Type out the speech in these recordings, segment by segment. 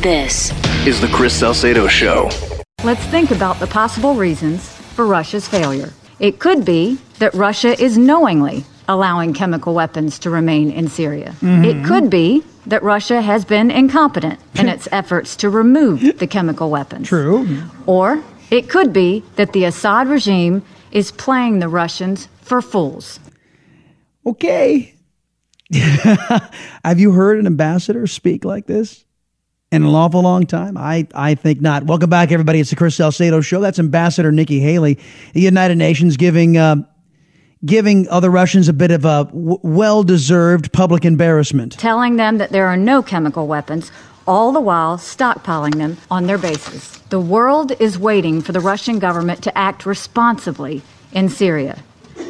This Is the Chris Salcedo Show. Let's think about the possible reasons for Russia's failure. It could be that Russia is knowingly allowing chemical weapons to remain in Syria. Mm-hmm. It could be that Russia has been incompetent in its efforts to remove the chemical weapons. True. Or it could be that the Assad regime is playing the Russians for fools. Okay. Have you heard an ambassador speak like this in an awful long time? I, I think not. Welcome back, everybody. It's the Chris Salcedo Show. That's Ambassador Nikki Haley, the United Nations, giving uh, giving other Russians a bit of a w- well-deserved public embarrassment. telling them that there are no chemical weapons, all the while stockpiling them on their bases. The world is waiting for the Russian government to act responsibly in Syria.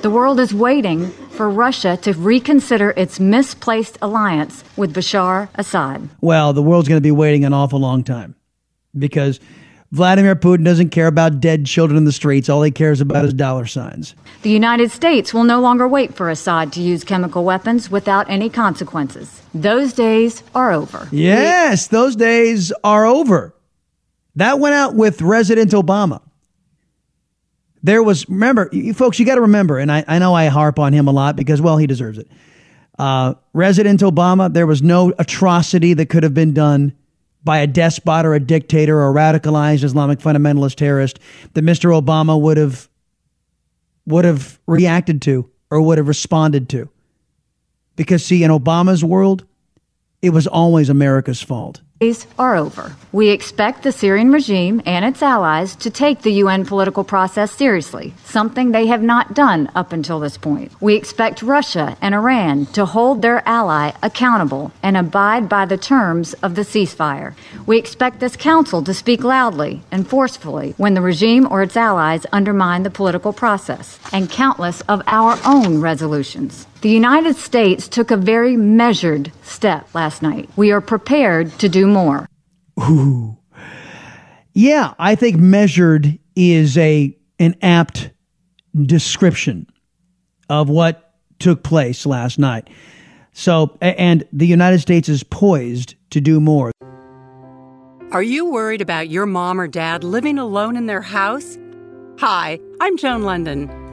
The world is waiting for Russia to reconsider its misplaced alliance with Bashar Assad. Well, the world's going to be waiting an awful long time because Vladimir Putin doesn't care about dead children in the streets. All he cares about is dollar signs. The United States will no longer wait for Assad to use chemical weapons without any consequences. Those days are over. Yes, those days are over. That went out with President Obama. There was, remember, you folks, you got to remember, and I, I know I harp on him a lot because, well, he deserves it. Uh, President Obama, there was no atrocity that could have been done by a despot or a dictator or a radicalized Islamic fundamentalist terrorist that Mr. Obama would have would have reacted to or would have responded to. Because see, in Obama's world, it was always America's fault. Are over. We expect the Syrian regime and its allies to take the UN political process seriously, something they have not done up until this point. We expect Russia and Iran to hold their ally accountable and abide by the terms of the ceasefire. We expect this council to speak loudly and forcefully when the regime or its allies undermine the political process, and countless of our own resolutions. The United States took a very measured step last night. We are prepared to do more. Ooh. Yeah, I think measured is a an apt description of what took place last night. So, and the United States is poised to do more. Are you worried about your mom or dad living alone in their house? Hi, I'm Joan Lunden.